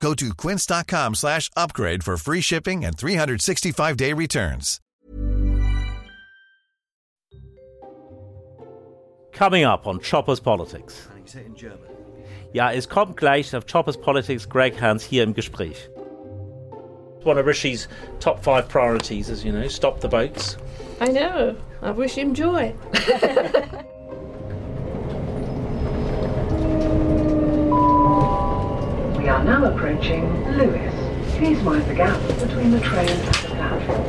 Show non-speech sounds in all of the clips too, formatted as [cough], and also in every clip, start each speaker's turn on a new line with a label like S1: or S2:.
S1: Go to quince.com slash upgrade for free shipping and 365-day returns.
S2: Coming up on Chopper's Politics.
S3: Kann ich say it in German?
S2: Ja, es kommt gleich auf Chopper's Politics Greg Hands hier im Gespräch. One of Rishi's top five priorities, as you know, stop the boats.
S4: I know. I wish him joy. [laughs]
S5: We are now approaching Lewes. Please mind the gap between the train and the platform.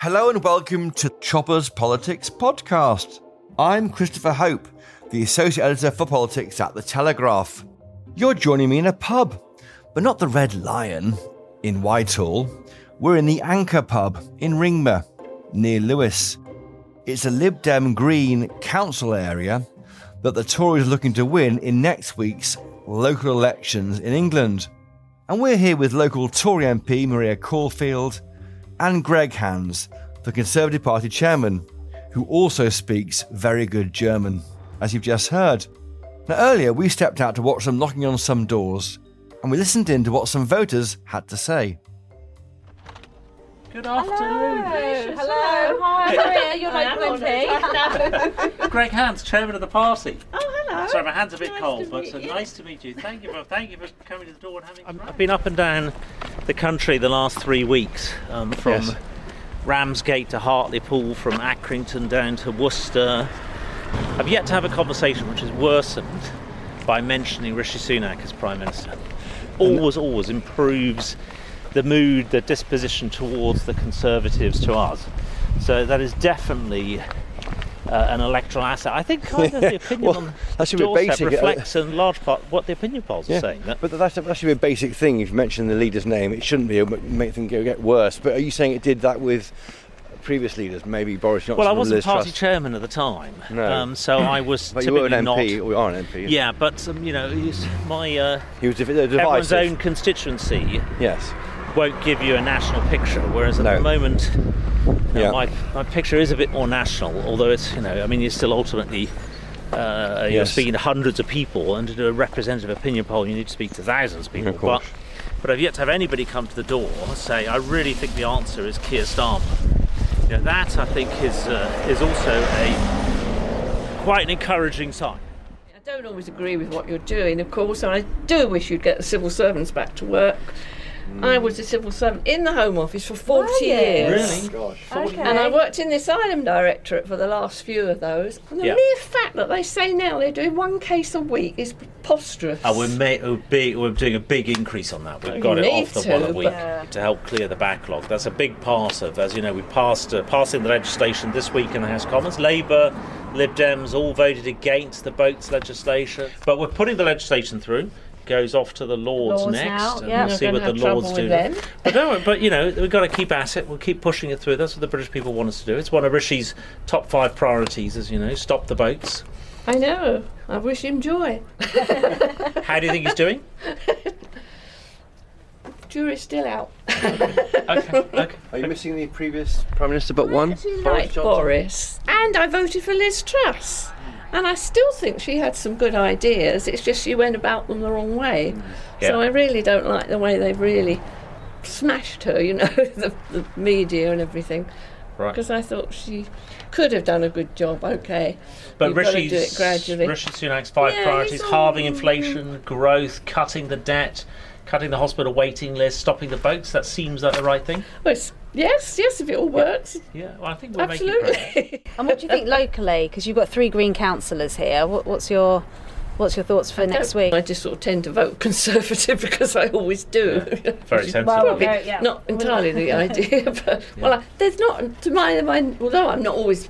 S3: Hello and welcome to Chopper's Politics Podcast. I'm Christopher Hope, the Associate Editor for Politics at The Telegraph. You're joining me in a pub, but not the Red Lion in Whitehall. We're in the Anchor Pub in Ringmer, near Lewes. It's a Lib Dem Green council area that the Tories are looking to win in next week's local elections in England. And we're here with local Tory MP Maria Caulfield and Greg Hands, the Conservative Party chairman, who also speaks very good German, as you've just heard. Now, earlier we stepped out to watch them knocking on some doors, and we listened in to what some voters had to say.
S2: Good afternoon.
S4: Hello. hello. Hi, Maria. You're local MP. [laughs]
S2: Greg Hands, chairman of the party.
S4: Oh, hello.
S2: Sorry, my hand's are a bit
S4: Nice
S2: cold, but
S4: meet you.
S2: nice to meet you. Thank you for thank you for coming to the door and having. I've been up and down the country the last three weeks, um, from
S3: Yes.
S2: Ramsgate to Hartlepool, from Accrington down to Worcester. I've yet to have a conversation which is worsened by mentioning Rishi Sunak as Prime Minister. Always, always improves the mood, the disposition towards the Conservatives to us. So that is definitely uh, an electoral asset. I think kind of the [laughs] opinion
S3: Well,
S2: on
S3: that should be
S2: doorstep
S3: basic, uh,
S2: reflects in large part what the opinion polls are saying. That,
S3: but that's, that should be a basic thing. If you mention the leader's name, it shouldn't be. Would make things get worse. But are you saying it did that with previous leaders? Maybe Boris Johnson.
S2: well, I wasn't party
S3: Truss?
S2: chairman at the time,
S3: No.
S2: um, so I [clears throat] was
S3: But you were
S2: typically
S3: an
S2: not.
S3: MP, or you are an MP.
S2: Yeah, but um, you know, my uh,
S3: He was div-
S2: everyone's own constituency
S3: Yes.
S2: Won't give you a national picture, whereas at
S3: No.
S2: the moment, you know,
S3: Yeah.
S2: my, my picture is a bit more national. Although it's you know, I mean, you're still ultimately. Uh, You're
S3: Yes.
S2: speaking to hundreds of people, and to do a representative opinion poll, you need to speak to thousands of people.
S3: Of.
S2: But, but I've yet to have anybody come to the door and say, "I really think the answer is Keir Starmer." You know, that I think is uh, is also a quite an encouraging sign.
S4: I don't always agree with what you're doing, of course, and I do wish you'd get the civil servants back to work. I was a civil servant in the Home Office for 40
S6: Were you?
S4: years.
S3: Gosh.
S6: Okay.
S4: And I worked in the Asylum Directorate for the last few of those. And the
S2: Yeah.
S4: mere fact that they say now they're doing one case a week is preposterous.
S2: Uh, we're, ma- we're, big, we're doing a big increase on that. We've
S4: You
S2: got it off the
S4: to,
S2: one a
S4: but-
S2: week to help clear the backlog. That's a big part of, as you know, we passed uh, passing the legislation this week in the House of Commons. Labour, Lib Dems all voted against the boats legislation, but we're putting the legislation through. Goes off to the Lords,
S6: Lords
S2: next,
S6: now,
S2: and
S6: yeah.
S2: we'll see what the Lords do.
S4: them.
S2: But don't but you know we've got to keep at it. We'll keep pushing it through. That's what the British people want us to do. It's one of Rishi's top five priorities, as you know, stop the boats.
S4: I know. I wish him joy. [laughs]
S2: How do you think he's doing?
S4: Jury's still out. [laughs]
S2: Okay, okay.
S3: Are you missing the previous Prime Minister but one?
S4: Right, Boris. And I voted for Liz Truss. And I still think she had some good ideas. It's just she went about them the wrong way. Mm.
S2: So
S4: I really don't like the way they've really smashed her, you know, [laughs] the, the media and everything.
S2: Right.
S4: Because I thought she could have done a good job, okay.
S2: But
S4: You've got to do it gradually.
S2: Rishi Sunak's five
S4: Yeah,
S2: priorities: halving inflation, growth, cutting the debt, cutting the hospital waiting list, stopping the boats. That seems like the right thing.
S4: Well, it's- yes, yes, if it all works.
S2: Yeah, well, I think we're making progress.
S4: Absolutely. [laughs]
S6: And what do you think locally? Because you've got three Green councillors here. What, what's your what's your thoughts for next week?
S4: I just sort of tend to vote [laughs] Conservative [laughs] because I always do.
S2: Very
S4: Which is
S2: sensible.
S4: probably
S6: Well, yeah.
S4: Not entirely the idea, but well, I, there's not to my mind. Although I'm not always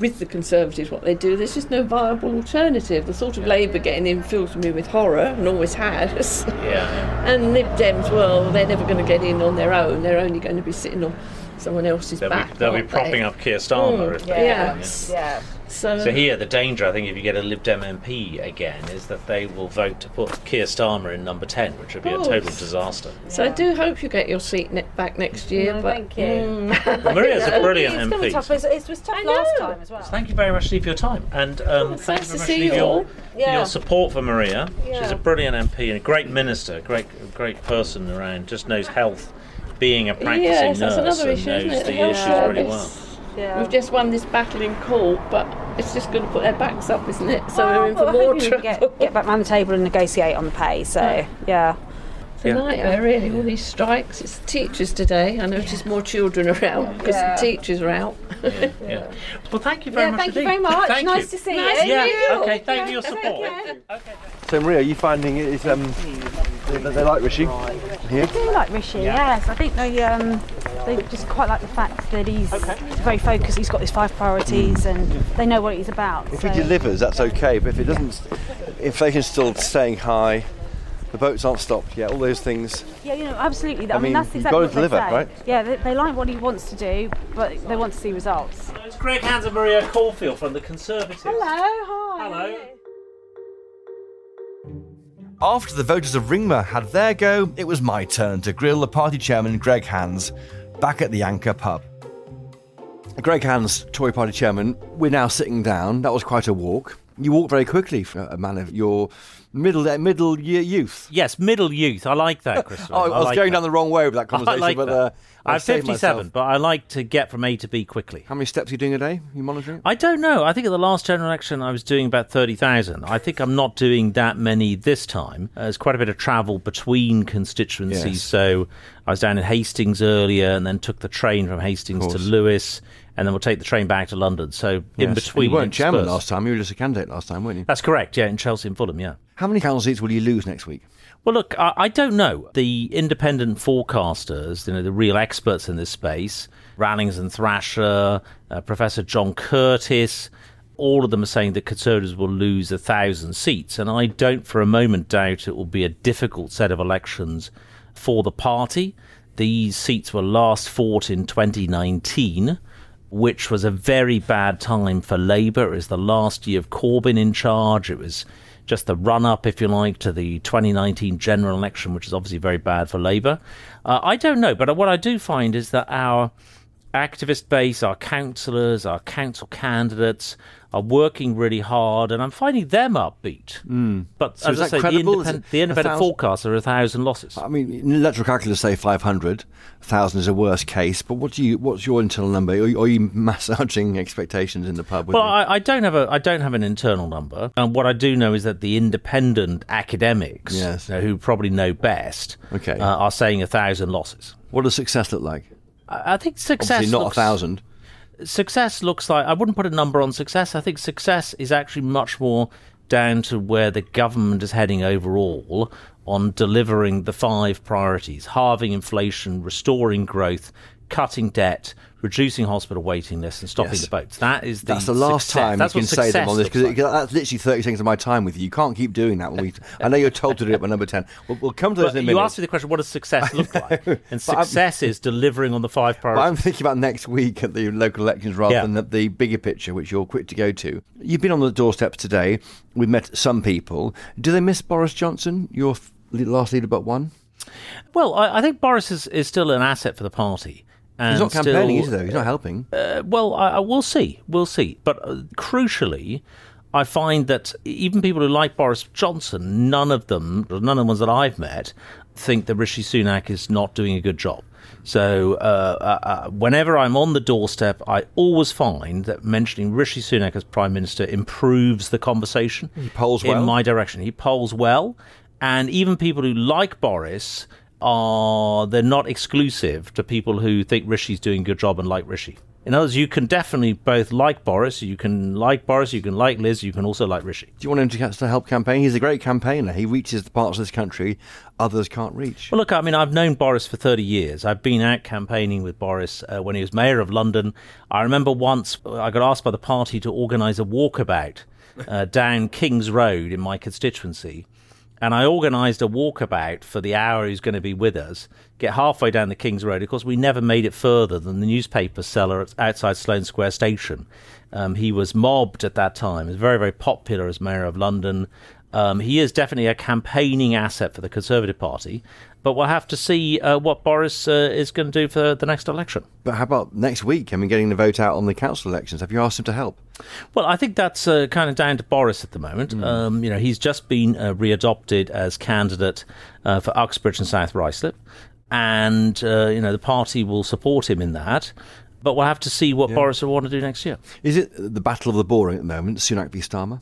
S4: with the Conservatives what they do, there's just no viable alternative. The sort of Labour getting in fills me with horror and always has.
S2: Yeah. [laughs]
S4: and Lib Dems, well, they're never going to get in on their own. They're only going to be sitting on someone else's
S2: They'll
S4: back.
S2: be, they'll be propping
S4: they?
S2: up Keir Starmer.
S4: Mm,
S2: if
S4: yeah.
S2: can,
S6: Yeah.
S4: So,
S2: So here, the danger, I think, if you get a Lib Dem MP again, is that they will vote to put Keir Starmer in number ten, which would be a total
S4: course.
S2: disaster.
S4: so I do hope you get your seat ne- back next year.
S6: No,
S4: but
S6: thank you.
S4: mm,
S2: Well, Maria's a [laughs] brilliant
S6: It's going to be
S2: MP.
S6: tough. It was, it was tough last time as well.
S2: Thank you very much, Steve, for your time, and um,
S4: it's
S2: thank
S4: nice
S2: you
S4: to
S2: very much,
S4: see
S2: Steve,
S4: you
S2: for your,
S4: all.
S2: for
S6: Yeah.
S2: your support for Maria. She's a brilliant MP and a great minister, great, great person around. Just knows health, being a practicing
S4: Yes,
S2: nurse,
S4: that's another
S2: and
S4: issue,
S2: knows
S4: isn't it?
S2: the
S4: Health
S2: issues really well.
S6: Yeah.
S4: We've just won this battle in court, but it's just going to put their backs up, isn't it? So
S6: Well,
S4: we're in for more trouble.
S6: Get, get back round the table and negotiate on the pay. So yeah.
S4: It's a nightmare, really, all these strikes. It's teachers today. I noticed more children around because
S6: Yeah.
S4: the teachers are out. [laughs]
S2: Yeah. Well, thank you very much.
S6: Yeah,
S2: much
S6: thank you very much.
S2: Thank
S6: nice
S2: you.
S6: to see
S4: Nice
S6: you.
S2: Yeah.
S4: you.
S2: Okay. Thank you for your
S6: Take
S2: support.
S6: care.
S3: So, Maria, are you finding it is um, they, they like Rishi here?
S6: I do like Rishi, yes. I think they um, they just quite like the fact that he's very focused. He's got his five priorities, and they know what he's about.
S3: If
S6: so-
S3: he delivers, that's okay. But if it doesn't, inflation's still staying high. The boats aren't stopped yet. All those things.
S6: yeah, you know, absolutely. I,
S3: mean,
S6: mean, that's
S3: you've
S6: exactly
S3: gotta
S6: what they
S3: deliver,
S6: say.
S3: right?
S6: Yeah, they, they like what he wants to do, but they want to see results.
S2: It's Greg Hands and Maria Caulfield from the Conservatives.
S6: Hello, hi.
S2: Hello.
S3: After the voters of Ringmer had their go, it was my turn to grill the party chairman Greg Hands back at the Anchor pub. Greg Hands, Tory party chairman, we're now sitting down. That was quite a walk. You walked very quickly for a man of your middle middle year youth.
S2: Yes, middle youth. I like that, [laughs] Christopher.
S3: Oh, I was
S2: like
S3: going
S2: that.
S3: down the wrong way with that [laughs]
S2: I
S3: conversation,
S2: like
S3: but uh, I
S2: I'm 57,
S3: myself.
S2: but I like to get from A to B quickly.
S3: How many steps are you doing a day? you monitoring?
S2: I don't know. I think at the last general election I was doing about 30,000. I think I'm not doing that many this time. Uh, there's quite a bit of travel between constituencies.
S3: Yes.
S2: So I was down in Hastings earlier and then took the train from Hastings to. Lewes and then we'll take the train back to London. So in
S3: Yes.
S2: between.
S3: You weren't chairman last time. You were just a candidate last time, weren't you?
S2: That's correct, yeah, in Chelsea and Fulham, yeah.
S3: How many council seats will you lose next week?
S2: Well, look, I, I don't know. The independent forecasters, you know, the real experts in this space, Rallings and Thrasher, uh, Professor John Curtice, all of them are saying that Conservatives will lose a thousand seats. And I don't for a moment doubt it will be a difficult set of elections for the party. These seats were last fought in 2019 which was a very bad time for Labour. It was the last year of Corbyn in charge. It was just the run up, if you like, to the 2019 general election, which is obviously very bad for Labour. Uh, I don't know, but what I do find is that our activist base, our councillors, our council candidates are working really hard, and I'm finding them upbeat. But
S3: Hmm. So
S2: as I
S3: that
S2: say, the,
S3: credible? Is
S2: independent,
S3: it
S2: the independent
S3: thousand?
S2: forecasts are a thousand losses.
S3: I mean, electoral calculus say 500. 1,000 is a worst case. But what do you? What's your internal number? Are you, are you massaging expectations in the pub?
S2: Well. I, I don't have a I don't have an internal number. And what I do know is that the independent academics,
S3: Yes.
S2: who probably know best,
S3: Okay.
S2: uh, are saying a thousand losses.
S3: what does success look like?
S2: I, I think success
S3: Obviously, not
S2: looks,
S3: a thousand.
S2: Success looks like I wouldn't put a number on success. I think success is actually much more down to where the government is heading overall on delivering the five priorities: halving inflation, restoring growth, cutting debt, reducing hospital waiting lists, and stopping
S3: Yes.
S2: the boats. That is the
S3: That's the last
S2: success.
S3: time
S2: That's
S3: you can say them on this because
S2: like.
S3: that's literally 30 seconds of my time with you. You can't keep doing that. When we, I know you're told to do it by number 10. We'll, we'll come to those
S2: But
S3: in a minute.
S2: you asked me the question, what does success look [laughs] like? And
S3: I'm-
S2: success is delivering on the five [laughs]
S3: But I'm thinking about next week at the local elections rather
S2: Yeah.
S3: than the, the bigger picture, which you're quick to go to. You've been on the doorsteps today. We've met some people. Do they miss Boris Johnson, your last leader but one?
S2: Well, I, I think Boris is, is still an asset for the party.
S3: He's not campaigning,
S2: still-
S3: is he, though? He's not helping.
S2: Uh, well, I, I, we'll see. We'll see. But uh, crucially, I find that even people who like Boris Johnson, none of them, none of the ones that I've met, think that Rishi Sunak is not doing a good job. So uh, uh, uh, whenever I'm on the doorstep, I always find that mentioning Rishi Sunak as Prime Minister improves the conversation. He
S3: polls
S2: in
S3: well.
S2: my direction. He polls well, and even people who like Boris are they're not exclusive to people who think Rishi's doing a good job and like Rishi. In other words, you can definitely both like Boris, you can like Boris, you can like Liz, you can also like Rishi.
S3: Do you want him to, to help campaign? He's a great campaigner. He reaches the parts of this country others can't reach.
S2: Well, look, I mean, I've known Boris for 30 years. I've been out campaigning with Boris uh, when he was mayor of London. I remember once I got asked by the party to organise a walkabout uh, down King's Road in my constituency. And I organised a walkabout for the hour was going to be with us. Get halfway down the King's Road. Of course, we never made it further than the newspaper seller outside Sloane Square Station. Um, he was mobbed at that time. He was very, very popular as mayor of London. Um, he is definitely a campaigning asset for the Conservative Party, but we'll have to see uh, what Boris uh, is going to do for the next election.
S3: But how about next week? I mean, getting the vote out on the council elections. Have you asked him to help?
S2: Well, I think that's uh, kind of down to Boris at the moment. Mm. Um, you know, he's just been uh, readopted as candidate uh, for Uxbridge and South Ruislip, and uh, you know the party will support him in that. But we'll have to see what yeah. Boris will want to do next year.
S3: Is it the battle of the boring at the moment, Sunak v Starmer?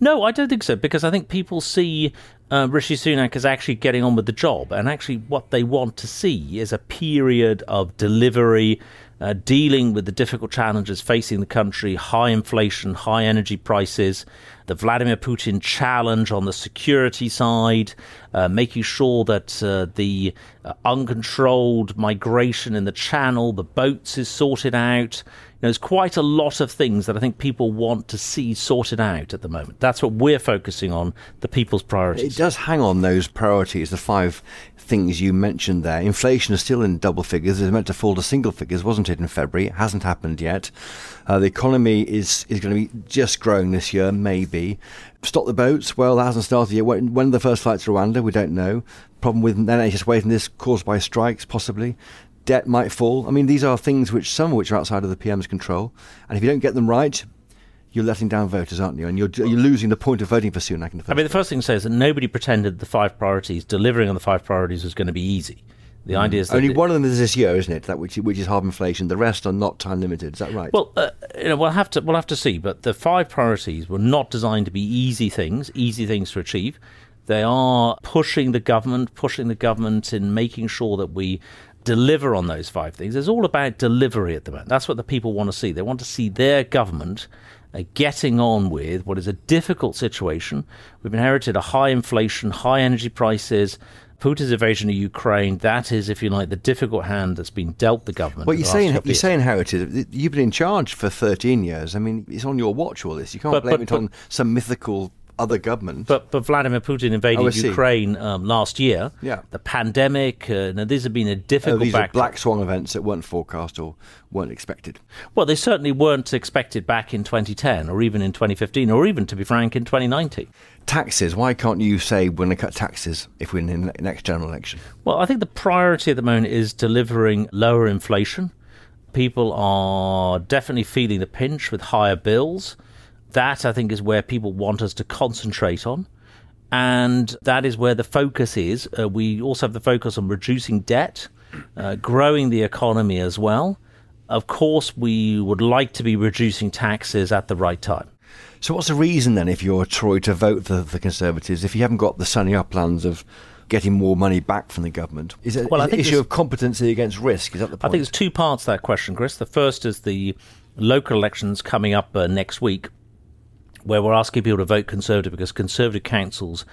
S2: No, I don't think so because I think people see uh, Rishi Sunak as actually getting on with the job, and actually what they want to see is a period of delivery, uh, dealing with the difficult challenges facing the country: high inflation, high energy prices, the Vladimir Putin challenge on the security side, uh, making sure that uh, the uh, uncontrolled migration in the channel, the boats is sorted out there's quite a lot of things that I think people want to see sorted out at the moment. That's what we're focusing on, the people's priorities.
S3: It does hang on those priorities, the five things you mentioned there. Inflation is still in double figures. It's meant to fall to single figures, wasn't it, in February? It hasn't happened yet. Uh, the economy is, is going to be just growing this year, maybe. Stop the boats. Well, that hasn't started yet. When, when the first flight to Rwanda, we don't know. Problem with NHS waiting this caused by strikes, possibly debt might fall. I mean, these are things which some of which are outside of the PM's control, and if you don't get them right, you're letting down voters, aren't you? And you're, you're losing the point of voting for Sunak. In the first
S2: I mean, the first thing to say is that nobody pretended the five priorities, delivering on the five priorities, was going to be easy. The mm. idea is
S3: only one of them is this year, isn't it? That which which is hard inflation. The rest are not time limited. Is that right?
S2: Well, uh, you know, we'll have to we'll have to see. But the five priorities were not designed to be easy things, easy things to achieve. They are pushing the government, pushing the government in making sure that we deliver on those five things. It's all about delivery at the moment. That's what the people want to see. They want to see their government uh, getting on with what is a difficult situation. We've inherited a high inflation, high energy prices. Putin's invasion of Ukraine, that is, if you like, the difficult hand that's been dealt the government.
S3: Well, you're saying, You're say inherited. You've been in charge for 13 years. I mean, it's on your watch, all this. You can't but, blame but, it but, on some mythical other government.
S2: But but Vladimir Putin invaded oh, Ukraine um, last year.
S3: Yeah,
S2: the pandemic. Uh, now these have been a difficult.
S3: Oh, these are black swan events that weren't forecast or weren't expected.
S2: Well, they certainly weren't expected back in 2010 or even in 2015 or even, to be frank, in 2019.
S3: Taxes. Why can't you say we're going to cut taxes if we're in the next general election?
S2: Well, I think the priority at the moment is delivering lower inflation. People are definitely feeling the pinch with higher bills. That, I think, is where people want us to concentrate on. And that is where the focus is. Uh, we also have the focus on reducing debt, uh, growing the economy as well. Of course, we would like to be reducing taxes at the right time.
S3: So, what's the reason then, if you're a Tory, to vote for the Conservatives if you haven't got the sunny up plans of getting more money back from the government? Is it well, an issue of competency against risk? Is that the point?
S2: I think there's two parts to that question, Chris. The first is the local elections coming up uh, next week where we're asking people to vote Conservative because Conservative councils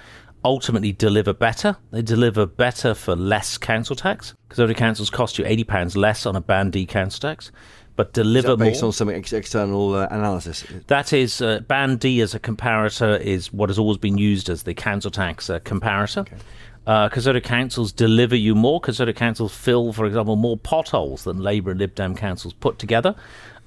S2: ultimately deliver better. They deliver better for less council tax. Conservative councils cost you £80 less on a Band D council tax, but deliver
S3: based
S2: more.
S3: on some ex- external uh, analysis?
S2: That is, uh, Band D as a comparator is what has always been used as the council tax uh, comparator. Okay. Uh, councils deliver you more. Conservative councils fill, for example, more potholes than Labour and Lib Dem councils put together.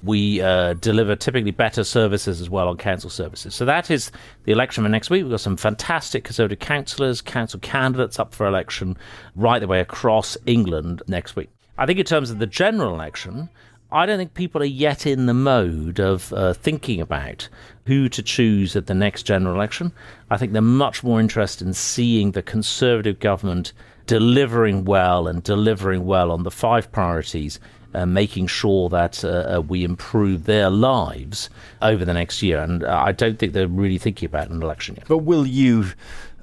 S2: We uh, deliver typically better services as well on council services. So that is the election for next week. We've got some fantastic Conservative councillors, council candidates up for election right the way across England next week. I think in terms of the general election, I don't think people are yet in the mode of uh, thinking about who to choose at the next general election. I think they're much more interested in seeing the Conservative government delivering well and delivering well on the five priorities uh, making sure that uh, uh, we improve their lives over the next year. And uh, I don't think they're really thinking about an election yet.
S3: But will you,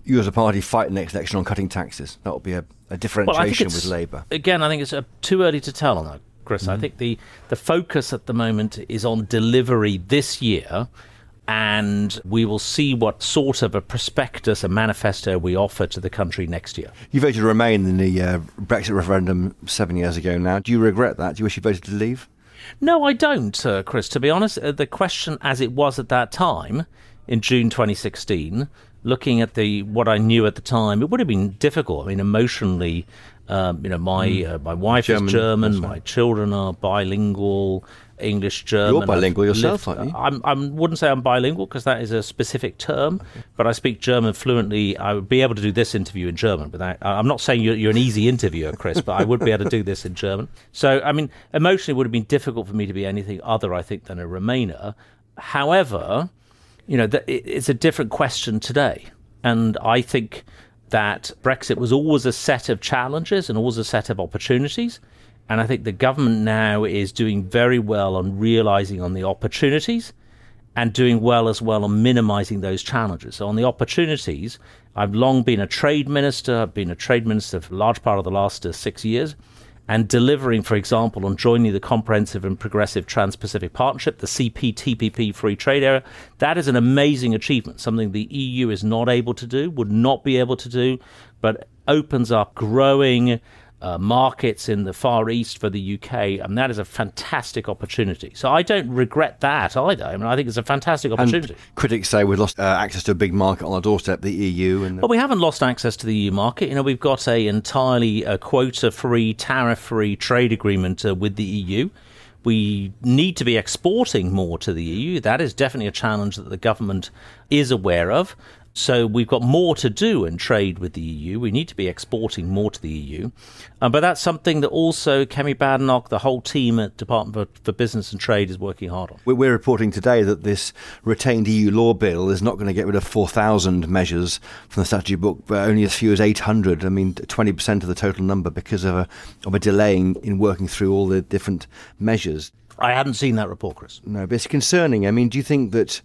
S3: you as a party, fight the next election on cutting taxes? That will be a, a differentiation well, with Labour.
S2: Again, I think it's uh, too early to tell on that. Chris. I think the, the focus at the moment is on delivery this year, and we will see what sort of a prospectus, a manifesto we offer to the country next year.
S3: You voted to remain in the uh, Brexit referendum seven years ago now. Do you regret that? Do you wish you voted to leave?
S2: No, I don't, uh, Chris. To be honest, uh, the question as it was at that time in June 2016, looking at the what I knew at the time, it would have been difficult. I mean, emotionally, um, you know, my uh, my wife
S3: German,
S2: is German,
S3: right.
S2: my children are bilingual, English German.
S3: You're bilingual
S2: I've
S3: yourself,
S2: lived-
S3: aren't you?
S2: I'm, I wouldn't say I'm bilingual because that is a specific term, but I speak German fluently. I would be able to do this interview in German. Without, I'm not saying you're, you're an easy interviewer, Chris, but I would be able to do this in German. So, I mean, emotionally, it would have been difficult for me to be anything other, I think, than a Remainer. However, you know, it's a different question today. And I think that Brexit was always a set of challenges and always a set of opportunities. And I think the government now is doing very well on realizing on the opportunities and doing well as well on minimizing those challenges. So on the opportunities, I've long been a trade minister. I've been a trade minister for a large part of the last uh, six years and delivering, for example, on joining the Comprehensive and Progressive Trans Pacific Partnership, the CPTPP free trade area. That is an amazing achievement, something the EU is not able to do, would not be able to do, but opens up growing uh, markets in the Far East for the UK, and that is a fantastic opportunity. So I don't regret that either. I mean, I think it's a fantastic opportunity.
S3: And critics say we've lost uh, access to a big market on our doorstep, the EU. And
S2: Well, we haven't lost access to the EU market. You know, we've got a entirely uh, quota-free, tariff-free trade agreement uh, with the EU. We need to be exporting more to the EU. That is definitely a challenge that the government is aware of. So we've got more to do in trade with the EU. We need to be exporting more to the EU. Uh, but that's something that also Kemi Badenoch, the whole team at Department for, for Business and Trade is working hard on.
S3: We're- reporting today that this retained EU law bill is not going to get rid of 4,000 measures from the statute book, but only as few as 800. I mean, 20% of the total number because of a, of a delay in, in working through all the different measures.
S2: I hadn't seen that report, Chris.
S3: No, but it's concerning. I mean, do you think that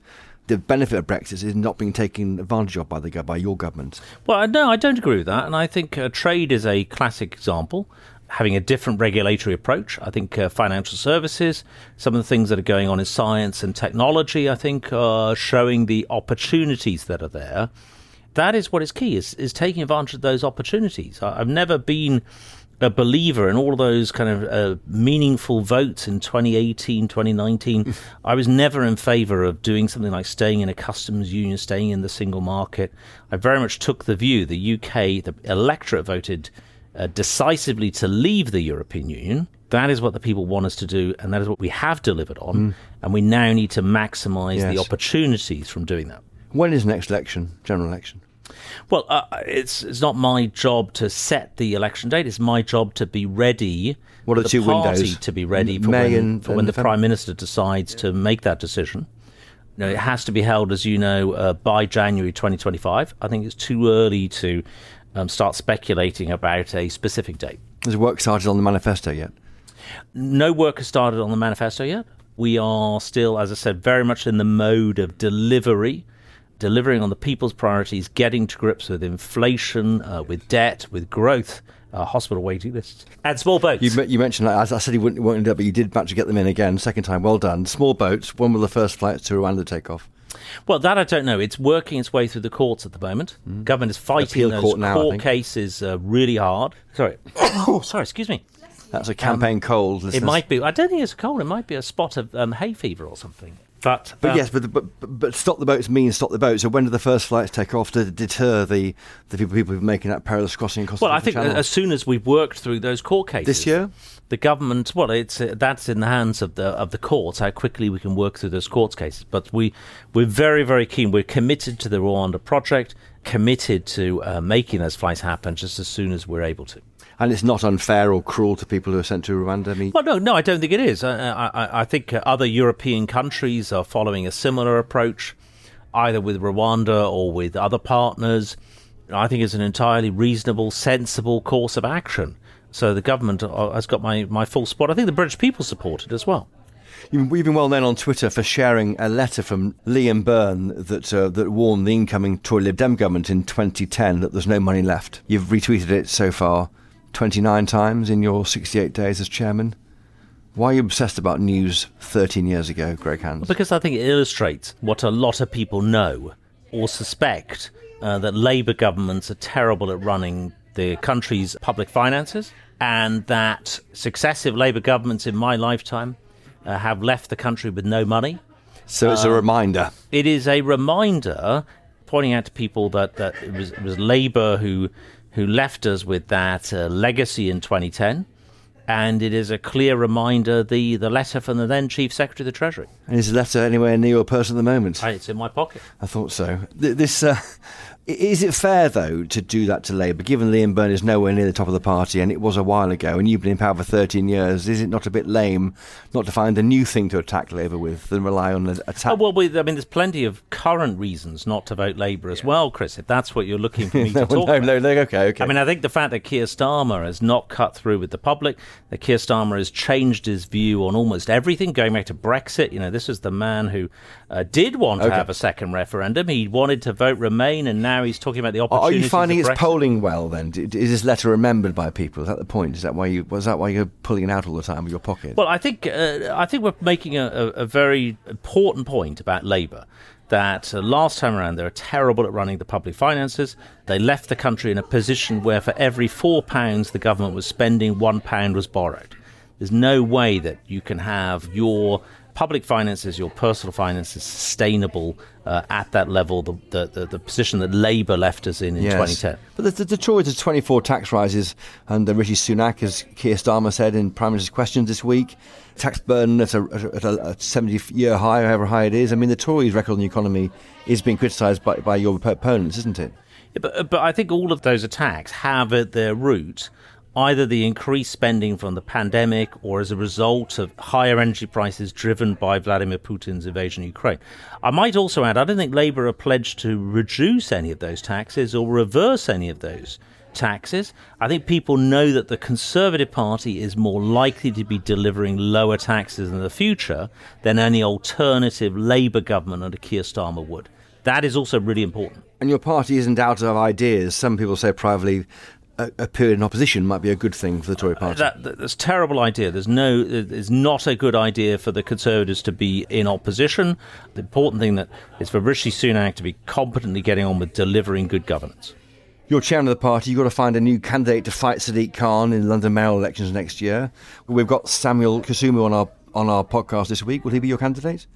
S3: the benefit of Brexit is not being taken advantage of by the by your government?
S2: Well, no, I don't agree with that. And I think uh, trade is a classic example, having a different regulatory approach. I think uh, financial services, some of the things that are going on in science and technology, I think are showing the opportunities that are there. That is what is key, is, is taking advantage of those opportunities. I, I've never been a believer in all those kind of uh, meaningful votes in 2018, 2019. [laughs] I was never in favour of doing something like staying in a customs union, staying in the single market. I very much took the view the UK, the electorate voted uh, decisively to leave the European Union. That is what the people want us to do, and that is what we have delivered on. And we now need to maximise
S3: Yes.
S2: the opportunities from doing that.
S3: When is next election, general election?
S2: Well, uh, it's it's not my job to set the election date. It's my job to be ready.
S3: What are
S2: for
S3: the two
S2: party
S3: windows?
S2: to be ready for
S3: May
S2: when,
S3: and-
S2: for when
S3: and
S2: the
S3: November?
S2: prime minister decides to make that decision. You know, it has to be held, as you know, uh, by January 2025. I think it's too early to um, start speculating about a specific date.
S3: Has work started on the manifesto yet?
S2: No work has started on the manifesto yet. We are still, as I said, very much in the mode of delivery, delivering on the people's priorities, getting to grips with inflation, uh, with debt, with growth, uh, hospital waiting lists, and small boats.
S3: You, you mentioned, as I said, you wouldn't, wouldn't do it, but you did manage to get them in again. Second time, well done. Small boats. When will the first flights to Rwanda take off?
S2: Well, that I don't know. It's working its way through the courts at the moment. Government is fighting
S3: Mm. Appeal
S2: those
S3: court now, I think.
S2: cases uh, really hard. Sorry, [coughs] oh, sorry, excuse me.
S3: That's a campaign cold.
S2: It might be. I don't think it's a cold. It might be a spot of um, hay fever or something. But,
S3: But
S2: um,
S3: yes, but, but but but stop the boats means stop the boats. So when do the first flights take off to deter the the people people who are making that perilous crossing across
S2: Well, I think
S3: channel?
S2: as soon as we've worked through those court cases
S3: This year?
S2: the government. Well, it's uh, that's in the hands of the of the courts how quickly we can work through those court cases. But we we're very very keen. We're committed to the Rwanda project, committed to uh, making those flights happen just as soon as we're able to.
S3: And it's not unfair or cruel to people who are sent to Rwanda. I mean,
S2: Well, no, no, I don't think it is. I, I, I think other European countries are following a similar approach, either with Rwanda or with other partners. I think it's an entirely reasonable, sensible course of action. So the government uh, has got my, my full support. I think the British people support it as well.
S3: You've you've been well known on Twitter for sharing a letter from Liam Byrne that uh, that warned the incoming Tory Lib Dem government in 2010 that there's no money left. You've retweeted it so far 29 times in your 68 days as chairman. Why are you obsessed about news 13 years ago, Greg Hands?
S2: Because I think it illustrates what a lot of people know or suspect uh, that Labour governments are terrible at running the country's public finances, and that successive Labour governments in my lifetime uh, have left the country with no money.
S3: So it's a reminder.
S2: It is a reminder, pointing out to people that, that it, was, it was Labour who who left us with that uh, legacy in 2010. And it is a clear reminder the, the letter from the then Chief Secretary of the Treasury.
S3: And is the letter anywhere near your purse at the moment?
S2: It's in my pocket.
S3: I thought so. This uh, is it fair though to do that to Labour, given Liam Byrne is nowhere near the top of the party, and it was a while ago, and you've been in power for 13 years? Is it not a bit lame not to find a new thing to attack Labour with than rely on the attack?
S2: Oh, well, we, I mean, there's plenty of current reasons not to vote Labour as well, Chris, if that's what you're looking for me [laughs]
S3: no,
S2: to talk
S3: no,
S2: about.
S3: no, no, okay, okay.
S2: I mean, I think the fact that Keir Starmer has not cut through with the public, that Keir Starmer has changed his view on almost everything, going back to Brexit. You know, this is the man who uh, did want to
S3: Okay.
S2: have a second referendum. He wanted to vote Remain, and now he's talking about the
S3: Are- Are you finding it's polling well then? Is this letter remembered by people? Is that the point? Is that why you was that why you're pulling it out all the time with your pocket?
S2: Well, I think uh, I think we're making a, a, a very important point about Labour. That uh, last time around they were terrible at running the public finances. They left the country in a position where for every four pounds the government was spending, one pound was borrowed. There's no way that you can have your public finances, your personal finances, sustainable uh, at that level. The, the, the, the position that Labour left us in in 2010.
S3: But the, the, the Tories had 24 tax rises under Rishi Sunak, as Keir Starmer said in Prime Minister's questions this week. Tax burden at a, at a, a 70 year high, however high it is. I mean, the Tories' record on the economy is being criticised by, by your opponents, isn't it?
S2: Yeah, but, but I think all of those attacks have at their root either the increased spending from the pandemic or as a result of higher energy prices driven by Vladimir Putin's invasion of Ukraine. I might also add, I don't think Labour are pledged to reduce any of those taxes or reverse any of those taxes. I think people know that the Conservative Party is more likely to be delivering lower taxes in the future than any alternative Labour government under Keir Starmer would. That is also really important.
S3: And your party isn't out of ideas. Some people say privately a, a period in opposition might be a good thing for the Tory party.
S2: That, that- that's a terrible idea. There's no, it's not a good idea for the Conservatives to be in opposition. The important thing that is for Rishi Sunak to be competently getting on with delivering good governance.
S3: You're chairman of the party. You've got to find a new candidate to fight Sadiq Khan in London mayoral elections next year. We've got Samuel Kasumu on our on our podcast this week. Will he be your candidate?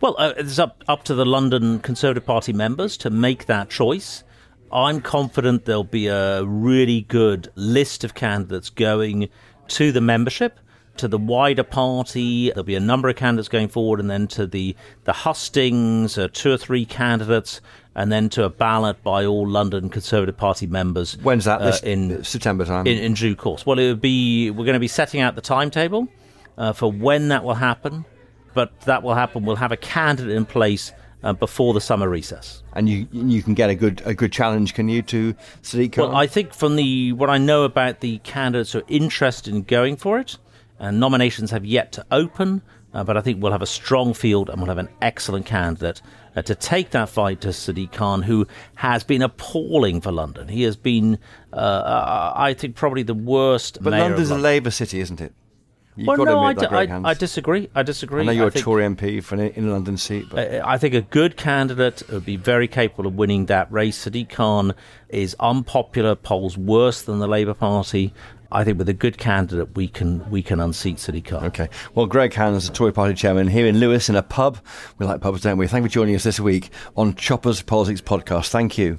S2: Well, uh, it's up up to the London Conservative Party members to make that choice. I'm confident there'll be a really good list of candidates going to the membership, to the wider party. There'll be a number of candidates going forward, and then to the the hustings, uh, two or three candidates, and then to a ballot by all London Conservative Party members.
S3: When's that?
S2: uh,
S3: This
S2: in
S3: September time.
S2: in, in due course. Well, it would be we're going to be setting out the timetable uh, for when that will happen, but that will happen. We'll have a candidate in place uh, before the summer recess.
S3: and you you can get a good a good challenge, can you, to Sadiq Khan?
S2: Well, I think from the what I know about the candidates who are interested in going for it, and nominations have yet to open. Uh, but I think we'll have a strong field and we'll have an excellent candidate uh, to take that fight to Sadiq Khan, who has been appalling for London. He has been, uh, uh, I think, probably the worst.
S3: but London's a Labour city, isn't it? You've
S2: Well,
S3: got
S2: no, I,
S3: admit
S2: d-
S3: that,
S2: I-
S3: Hands.
S2: I disagree. I disagree.
S3: I know you're a
S2: think,
S3: Tory MP for an in a London seat, but
S2: I think a good candidate would be very capable of winning that race. Sadiq Khan is unpopular, polls worse than the Labour Party. I think with a good candidate, we can we can unseat Sadiq Khan.
S3: Okay. Well, Greg Hands, the Tory Party chairman, here in Lewes in a pub. We like pubs, don't we? Thank you for joining us this week on Chopper's Politics Podcast. Thank you.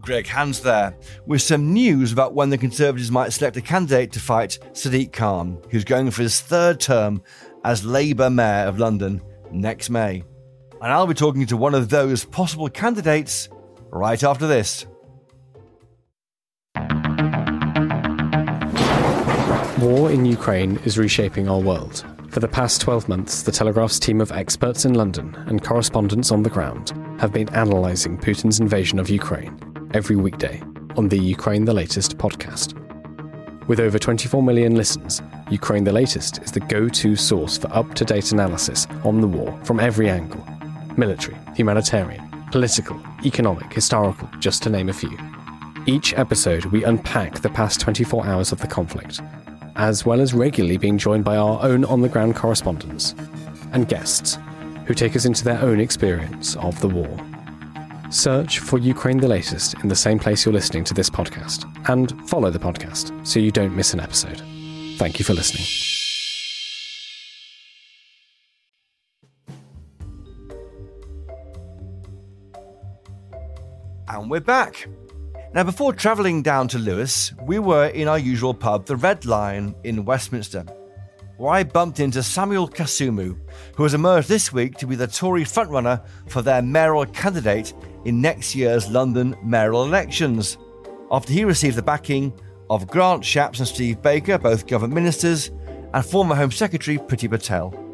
S3: Greg Hands there with some news about when the Conservatives might select a candidate to fight Sadiq Khan, who's going for his third term as Labour Mayor of London next May. And I'll be talking to one of those possible candidates right after this.
S7: War in Ukraine is reshaping our world. For the past 12 months, the Telegraph's team of experts in London and correspondents on the ground have been analysing Putin's invasion of Ukraine every weekday on the Ukraine the Latest podcast. With over 24 million listens, Ukraine the Latest is the go to source for up to date analysis on the war from every angle military, humanitarian, political, economic, historical, just to name a few. Each episode, we unpack the past 24 hours of the conflict as well as regularly being joined by our own on the ground correspondents and guests who take us into their own experience of the war. Search for Ukraine the Latest in the same place you're listening to this podcast and follow the podcast so you don't miss an episode. Thank you for listening.
S3: And we're back. Now, before travelling down to Lewes, we were in our usual pub, the Red Lion in Westminster, where I bumped into Samuel Kasumu, who has emerged this week to be the Tory frontrunner for their mayoral candidate in next year's London mayoral elections, after he received the backing of Grant Shapps and Steve Baker, both government ministers, and former Home Secretary Priti Patel.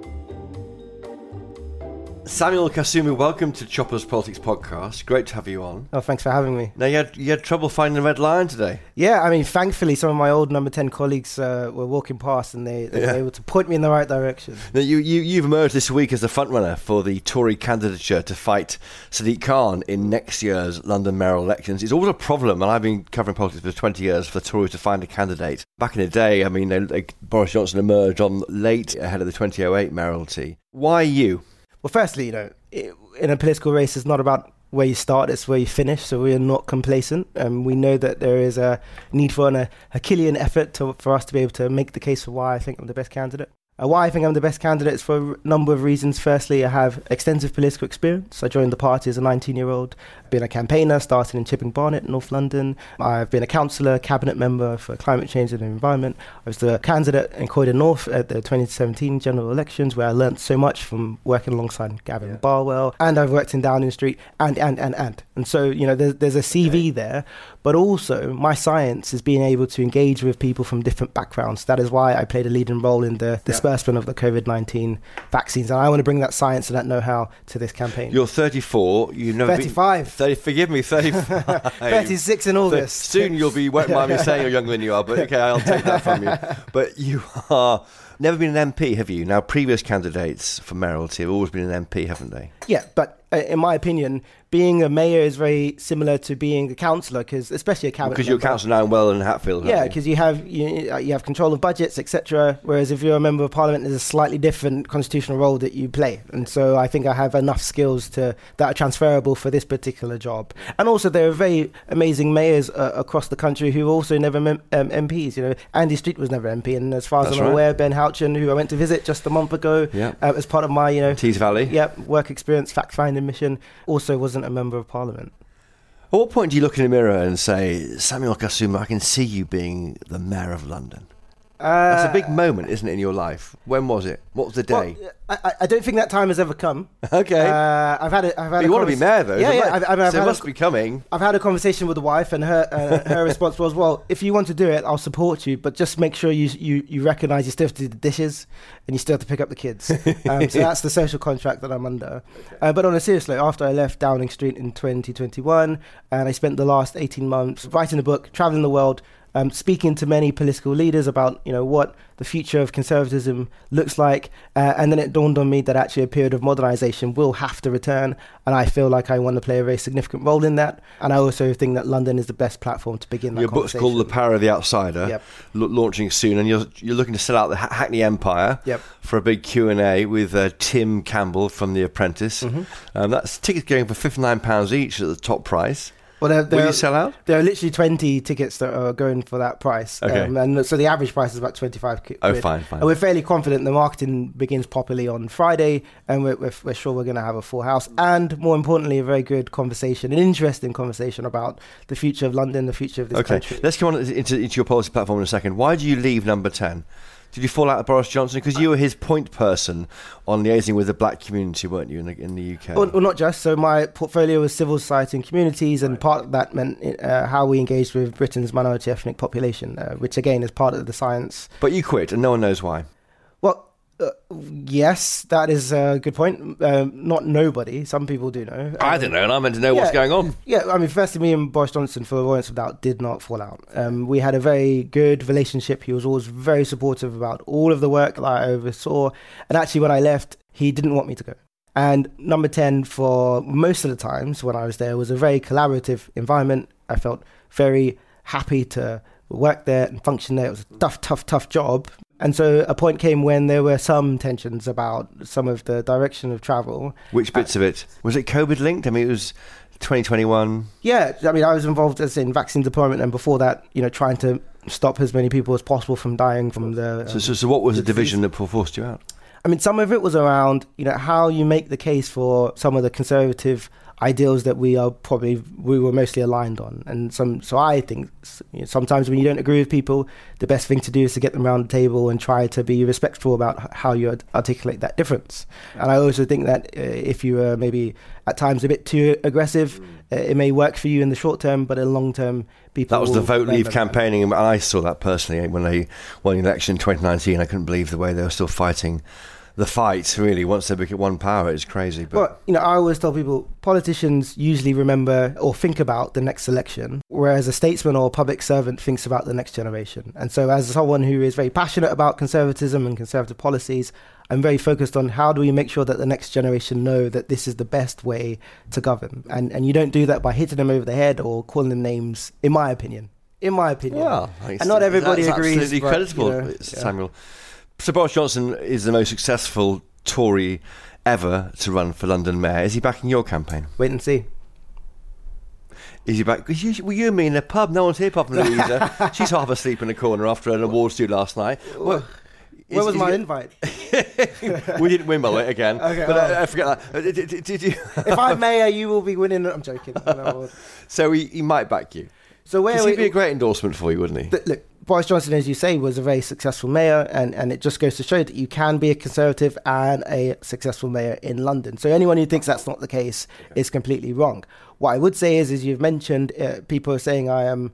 S3: Samuel Kasumu, welcome to Chopper's Politics Podcast. Great to have you on.
S8: Oh, thanks for having me.
S3: Now, you had, you had trouble finding the Red Lion today.
S8: Yeah, I mean, thankfully, some of my old number 10 colleagues uh, were walking past and they, they
S3: Yeah.
S8: were able to point me in the right direction.
S3: Now, you, you, you've emerged this week as the frontrunner for the Tory candidature to fight Sadiq Khan in next year's London mayoral elections. It's always a problem, and I've been covering politics for 20 years for the Tories to find a candidate. Back in the day, I mean, they, they, Boris Johnson emerged on late ahead of the 2008 mayoralty. Why you?
S8: Well, firstly, you know, it, in a political race, it's not about where you start, it's where you finish. So we are not complacent. Um, we know that there is a need for an Herculean effort to, for us to be able to make the case for why I think I'm the best candidate. Uh, why I think I'm the best candidate is for a number of reasons. Firstly, I have extensive political experience. I joined the party as a 19 year old. I've been a campaigner, starting in Chipping Barnet, North London. I've been a councillor, cabinet member for climate change and the environment. I was the candidate in Croydon North at the 2017 general elections, where I learnt so much from working alongside Gavin Barwell. And I've worked in Downing Street, and, and, and, and. And so, you know, there's, there's a CV there, but also my science is being able to engage with people from different backgrounds. That is why I played a leading role in the disbursement of the COVID 19 vaccines. And I want to bring that science and that know how to this campaign.
S3: You're 34. You've never
S8: 35.
S3: Been, 30, forgive me, 35. [laughs]
S8: 36 in August.
S3: Soon you'll be, won't mind me saying you're younger than you are, but okay, I'll take that from you. [laughs] But you are never been an MP, have you? Now, previous candidates for mayoralty have always been an MP, haven't they?
S8: Yeah, but in my opinion, being a mayor is very similar to being a councillor, because especially a cabinet.
S3: Because you're a councillor now in Welwyn Hatfield.
S8: Yeah,
S3: aren't you?
S8: because you have you, uh, you have control of budgets, etc. Whereas if you're a member of parliament, there's a slightly different constitutional role that you play, and so I think I have enough skills to that are transferable for this particular job. And also, there are very amazing mayors uh, across the country who also never mem- um, MPs. You know, Andy Street was never MP, and as far as
S3: That's
S8: I'm
S3: right.
S8: aware, Ben Houchen, who I went to visit just a month ago,
S3: Yeah.
S8: uh, as part of my you know
S3: Tees Valley.
S8: Yep, work experience, fact finding mission. Also, wasn't a member of parliament.
S3: At what point do you look in the mirror and say, Samuel Kasumu, I can see you being the mayor of London? That's a big moment, isn't it, in your life? When was it? What was the day?
S8: Well, I, I- I don't think that time has ever come. [laughs]
S3: okay.
S8: Uh, I've had a, I've had
S3: But you want to be mayor, though.
S8: Yeah, yeah.
S3: it
S8: I've, I've, I've
S3: so it must
S8: a,
S3: be coming.
S8: I've had a conversation with the wife, and her uh, her [laughs] response was, "Well, if you want to do it, I'll support you, but just make sure you you, you recognise you still have to do the dishes and you still have to pick up the kids." [laughs] Um, so that's the social contract that I'm under. Uh, but on a serious note, after I left Downing Street in 2021, and I spent the last 18 months writing a book, travelling the world. Um, speaking to many political leaders about you know what the future of conservatism looks like, uh, and then it dawned on me that actually a period of modernisation will have to return, and I feel like I want to play a very significant role in that. And I also think that London is the best platform to begin that
S3: Your book's called The. Power of the Outsider,
S8: Yep.
S3: la- launching soon, and you're you're looking to sell out the Hackney Empire
S8: Yep.
S3: for a big Q and A with uh, Tim Campbell from The Apprentice.
S8: Mm-hmm.
S3: Um, that's tickets going for fifty nine pounds each at the top price.
S8: Well, there,
S3: Will
S8: there,
S3: you sell out?
S8: there are literally 20 tickets that are going for that price.
S3: Okay.
S8: Um, and so the average price is about 25 quid.
S3: Oh, fine, fine.
S8: And we're fairly confident the marketing begins properly on Friday, and we're, we're, we're sure we're going to have a full house. And more importantly, a very good conversation, an interesting conversation about the future of London, the future of this
S3: Okay,
S8: country.
S3: let's come on into, into your policy platform in a second. Why do you leave number 10? Did you fall out with Boris Johnson? Because you were his point person on liaising with the black community, weren't you, in the, in the UK?
S8: Well, well, not just. So my portfolio was civil society and communities, and part of that meant uh, how we engaged with Britain's minority ethnic population, uh, which again is part of the science.
S3: but you quit, and no one knows why.
S8: Uh, yes, that is a good point. Um, not nobody. Some people do know.
S3: I
S8: Um,
S3: don't know, and I meant to know what's going on.
S8: Yeah, I mean, firstly, me and Boris Johnson, for the avoidance of doubt, did not fall out. Um, we had a very good relationship. He was always very supportive about all of the work that I oversaw. And actually, when I left, he didn't want me to go. And number 10, for most of the times when I was there, was a very collaborative environment. I felt very happy to work there and function there. It was a tough, tough, tough job. And so a point came when there were some tensions about some of the direction of travel.
S3: Which uh, bits of it? Was it COVID linked? I mean, it was 2021.
S8: Yeah, I mean, I was involved as in vaccine deployment, and before that, you know, trying to stop as many people as possible from dying from the.
S3: So, um, so, so what was the,
S8: the disease.
S3: division that forced you out?
S8: I mean, some of it was around, you know, how you make the case for some of the conservative ideals that we are probably we were mostly aligned on, and some. So I think you know, sometimes when you don't agree with people, the best thing to do is to get them around the table and try to be respectful about how you art- articulate that difference. And I also think that uh, if you are maybe at times a bit too aggressive, uh, it may work for you in the short term, but in the long term, people.
S3: That was the vote leave
S8: remember that.
S3: campaigning, and I saw that personally when they won the election in 2019. I couldn't believe the way they were still fighting the fight. Really, once they become one power, it's crazy. But
S8: Well, you know, I always tell people politicians usually remember or think about the next election, whereas a statesman or a public servant thinks about the next generation. And so, as someone who is very passionate about conservatism and conservative policies, I'm very focused on how do we make sure that the next generation know that this is the best way to govern. And and you don't do that by hitting them over the head or calling them names, in my opinion. In my opinion.
S3: Well,
S8: and not
S3: that's
S8: everybody agrees.
S3: Absolutely
S8: but,
S3: creditable,
S8: you know, yeah.
S3: Sir Boris Johnson is the most successful Tory ever to run for London Mayor. Is he backing your campaign?
S8: Wait and see.
S3: Is he back? Cause you, well, you and me in a pub. No one's here apart from Louisa. [laughs] She's half asleep in a corner after an awards do last night. Well,
S8: Where
S3: is-
S8: was my
S3: he-
S8: invite? [laughs]
S3: we didn't win by the way again.
S8: Okay,
S3: but
S8: oh.
S3: I, I forget that. Uh, Did, did- did you? [laughs]
S8: if I'm mayor, you will be winning. I'm joking.
S3: So he, he might back you.
S8: So where we,
S3: he'd be a great endorsement for you, wouldn't he?
S8: Th- look, Boris Johnson, as you say, was a very successful mayor, and, and it just goes to show that you can be a conservative and a successful mayor in London. So anyone who thinks that's not the case is completely wrong. What I would say is, as you've mentioned, uh, people are saying I am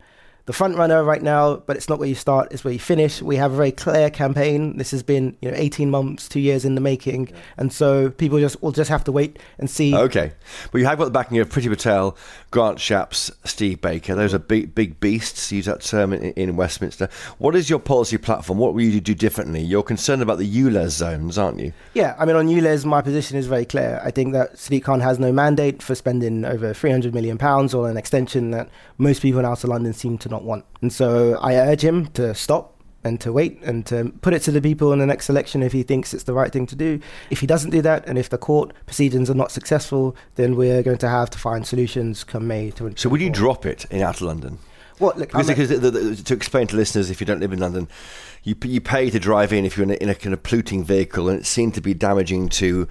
S8: the front runner right now, but it's not where you start; it's where you finish. We have a very clear campaign. This has been, you know, 18 months, two years in the making, and so people just will just have to wait and see.
S3: Okay, but you have got the backing of Priti Patel, Grant Shapps, Steve Baker. Those are big, big beasts. Use that term in, in Westminster. What is your policy platform? What will you do differently? You're concerned about the ULEZ zones, aren't you?
S8: Yeah, I mean, on ULEZ, my position is very clear. I think that Sadiq Khan has no mandate for spending over £300 million or an extension that most people in outer London seem to not want. And so I urge him to stop and to wait and to put it to the people in the next election if he thinks it's the right thing to do. If he doesn't do that and if the court proceedings are not successful, then we're going to have to find solutions come May. To
S3: So would you drop it in outer London?
S8: What? Look,
S3: Because, because the, the, to explain to listeners, if you don't live in London, you you pay to drive in if you're in a, in a kind of polluting vehicle, and it seemed to be damaging to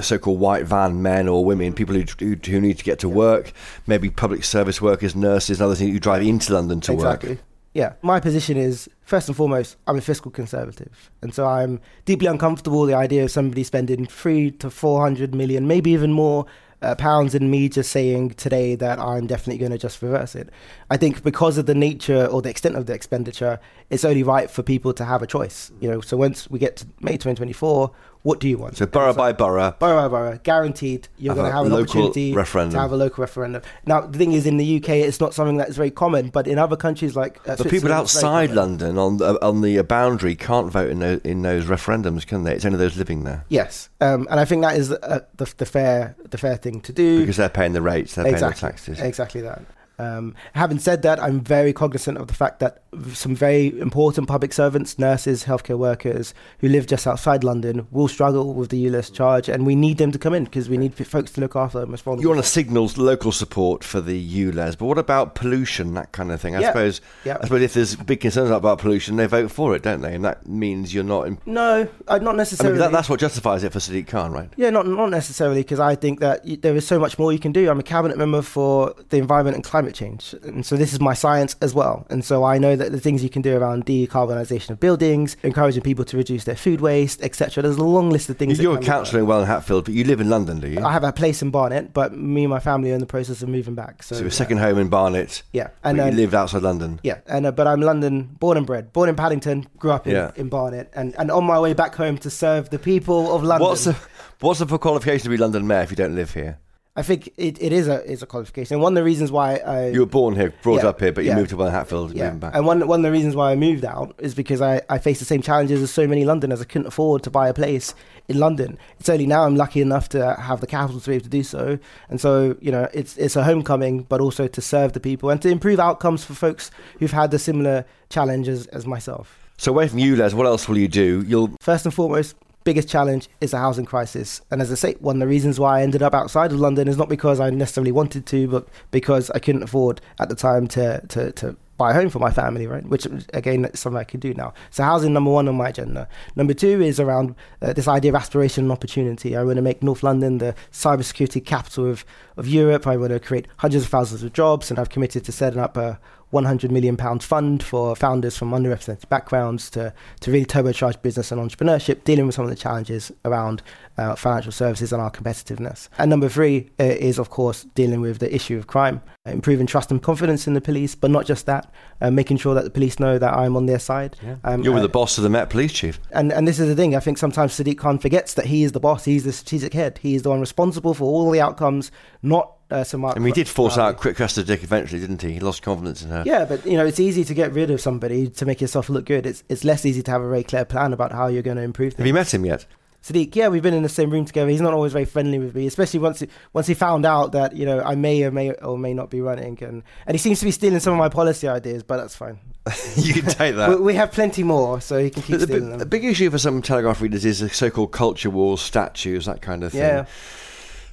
S3: so-called white van men or women, people who, who who need to get to work, maybe public service workers, nurses, and others who drive into London to work.
S8: exactly.
S3: work.
S8: Yeah, my position is first and foremost, I'm a fiscal conservative, and so I'm deeply uncomfortable with the idea of somebody spending three to four hundred million, maybe even more. Uh, pounds and me just saying today that I'm definitely going to just reverse it. I think because of the nature or the extent of the expenditure, it's only right for people to have a choice. You know, so once we get to May 2024, what do you want?
S3: So borough by borough,
S8: borough by borough, guaranteed you're going to have an opportunity
S3: referendum.
S8: to have a local referendum. Now, the thing is, in the UK, it's not something that's very common, but in other countries like uh,
S3: but people
S8: Switzerland, it's very
S3: outside. London on the, on the boundary can't vote in those, in those referendums, can they? It's only those living there
S8: Yes, um, and I think that is uh, the, the fair the fair thing to do.
S3: because they're paying the rates, they're
S8: exactly,
S3: paying the taxes.
S8: exactly that. Um, having said that, I'm very cognizant of the fact that some very important public servants, nurses, healthcare workers who live just outside London will struggle with the ULEZ charge, and we need them to come in because we need folks to look after them as vulnerable.
S3: You want to signal local support for the ULEZ, but what about pollution, that kind of thing? I
S8: Yeah.
S3: suppose.
S8: Yeah.
S3: I suppose if there's big concerns about pollution, they vote for it, don't they? And that means you're not. In,
S8: No, uh, not
S3: I
S8: necessarily.
S3: mean, that, that's what justifies it for Sadiq Khan, right?
S8: Yeah, not not necessarily because I think that there is so much more you can do. I'm a cabinet member for the environment and climate change, and so this is my science as well. And so I know that the things you can do around decarbonisation of buildings, encouraging people to reduce their food waste, etc. There's a long list of things.
S3: You're a councillor in Welwyn Hatfield, but you live in London, do you?
S8: I have a place in Barnet, but me and my family are in the process of moving back. So,
S3: so a second home in Barnet,
S8: yeah,
S3: and
S8: and
S3: you lived outside London.
S8: yeah, and uh, but I'm London born and bred, born in Paddington, grew up in,
S3: Yeah.
S8: in Barnet, and, and on my way back home to serve the people of London.
S3: What's the what's the qualification to be London mayor if you don't live here?
S8: I think it, it is a is a qualification. And one of the reasons why I
S3: You were born here, brought
S8: Yeah,
S3: up here, but you
S8: yeah.
S3: moved to Hatfield,
S8: yeah,
S3: moving back.
S8: and one one of the reasons why I moved out is because I I faced the same challenges as so many Londoners. I couldn't afford to buy a place in London. It's only now I'm lucky enough to have the capital to be able to do so. And so you know it's it's a homecoming, but also to serve the people and to improve outcomes for folks who've had the similar challenges as myself.
S3: so away from ULEZ, what else will you do? You'll
S8: First and foremost, biggest challenge is the housing crisis. And as I say, one of the reasons why I ended up outside of London is not because I necessarily wanted to, but because I couldn't afford at the time to to, to buy a home for my family, right? Which again, is something I can do now. So housing number one on my agenda. Number two is around uh, this idea of aspiration and opportunity. I want to make North London the cybersecurity capital of of Europe. I want to create hundreds of thousands of jobs, and I've committed to setting up a 100 million pound fund for founders from underrepresented backgrounds to, to really turbocharge business and entrepreneurship, dealing with some of the challenges around uh, financial services and our competitiveness. And number three uh, is, of course, dealing with the issue of crime, improving trust and confidence in the police, but not just that, uh, making sure that the police know that I'm on their side. Um,
S3: you're with
S8: uh,
S3: the boss of the Met Police Chief.
S8: and and this is the thing. I think sometimes Sadiq Khan forgets that he is the boss. He's the strategic head. He is the one responsible for all the outcomes, not uh.
S3: I mean, he did force
S8: Crowley.
S3: out Quick Cressida Dick eventually, didn't he? He lost confidence in her.
S8: Yeah, but you know, it's easy to get rid of somebody to make yourself look good. It's it's less easy to have a very clear plan about how you're going to improve
S3: Have you met him yet?
S8: Sadiq, yeah, we've been in the same room together. He's not always very friendly with me, especially once he, once he found out that you know I may or may or may not be running, and and he seems to be stealing some of my policy ideas, but that's fine. [laughs]
S3: you can take that. [laughs]
S8: We, we have plenty more, so he can keep
S3: the,
S8: stealing them.
S3: the big issue for some Telegraph readers is the so-called culture wars, statues, that kind of thing.
S8: Yeah.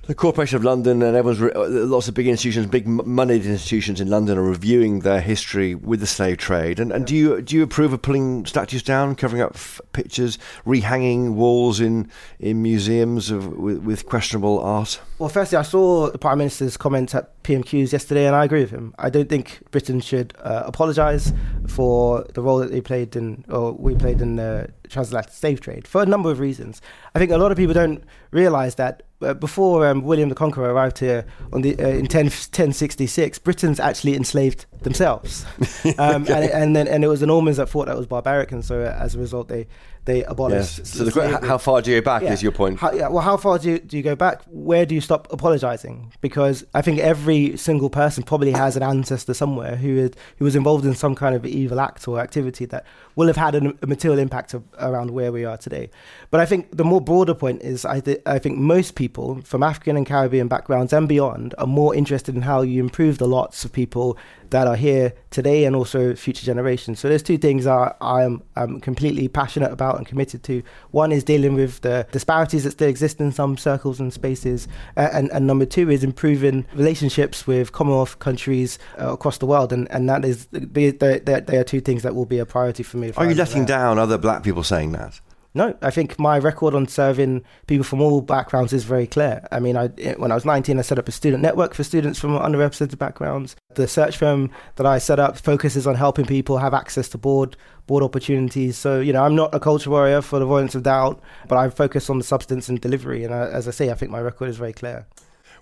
S3: The Corporation of London and everyone's re- uh, lots of big institutions, big moneyed institutions in London are reviewing their history with the slave trade. And, and do you do you approve of pulling statues down, covering up f- pictures, rehanging walls in in museums of, with, with questionable art?
S8: Well, firstly, I saw the Prime Minister's comments at PMQs yesterday, and I agree with him. I don't think Britain should uh, apologise for the role that they played in, or we played in the transatlantic slave trade, for a number of reasons. I think a lot of people don't realise that uh, before um, William the Conqueror arrived here the, uh, in 10, 1066, Britons actually enslaved themselves, [laughs] um, and, and then and it was the Normans that thought that was barbaric, and so as a result, they they abolished.
S3: Yes. So the,
S8: slavery.
S3: how far do you go back
S8: Yeah.
S3: is your point.
S8: How, yeah, well, how far do you, do you go back? Where do you stop apologizing? Because I think every single person probably has an ancestor somewhere who who was involved in some kind of evil act or activity that will have had an, a material impact of, around where we are today. But I think the more broader point is I, th- I think most people from African and Caribbean backgrounds and beyond are more interested in how you improve the lots of people that are here today and also future generations. So there's two things I, I'm, I'm completely passionate about and committed to. One is dealing with the disparities that still exist in some circles and spaces, uh, and, and number two is improving relationships with Commonwealth countries uh, across the world, and, and that is they, they, they are two things that will be a priority for me.
S3: Are you
S8: I'm
S3: letting
S8: there.
S3: down other black people saying that?
S8: No, I think my record on serving people from all backgrounds is very clear. I mean, I, when I was 19, I set up a student network for students from underrepresented backgrounds. The search firm that I set up focuses on helping people have access to board board opportunities. So, you know, I'm not a culture warrior for the avoidance of doubt, but I focus on the substance and delivery. And I, as I say, I think my record is very clear.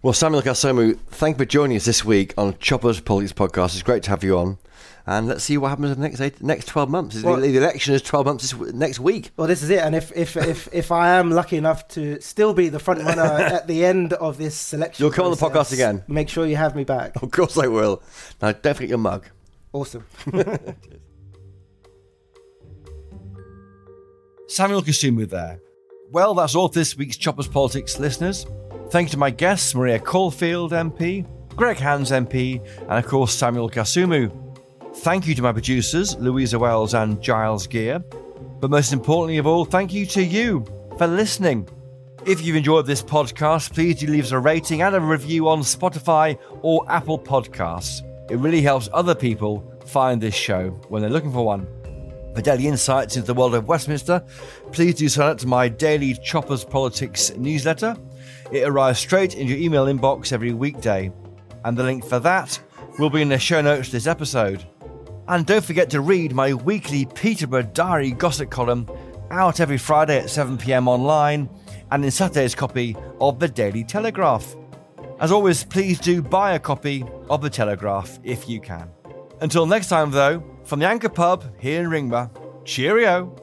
S3: Well, Samuel Kasumu, thank you for joining us this week on Chopper's Politics Podcast. It's great to have you on. And let's see what happens in the next eight, next 12 months.
S8: Well-
S3: the election is 12 months this, next week.
S8: Well, this is it. And if if if, if I am lucky enough to still be the front runner [laughs] at the end of this selection,
S3: You'll come on the podcast again.
S8: Make sure you have me back.
S3: Of course I will. Now, don't forget your mug.
S8: Awesome. [laughs] [laughs]
S3: Samuel Kasumu there. Well, that's all for this week's Choppers Politics listeners. Thank you to my guests, Maria Caulfield MP, Greg Hands MP, and of course Samuel Kasumu. Thank you to my producers, Louisa Wells and Giles Gear. But most importantly of all, thank you to you for listening. If you've enjoyed this podcast, please do leave us a rating and a review on Spotify or Apple Podcasts. It really helps other people find this show when they're looking for one. For daily insights into the world of Westminster, please do sign up to my daily Choppers Politics newsletter. It arrives straight in your email inbox every weekday, and the link for that will be in the show notes this episode. And don't forget to read my weekly Peterborough Diary gossip column out every Friday at 7pm online and in Saturday's copy of the Daily Telegraph. As always, please do buy a copy of the Telegraph if you can. Until next time, though, from the Anchor Pub here in Ringmer, cheerio.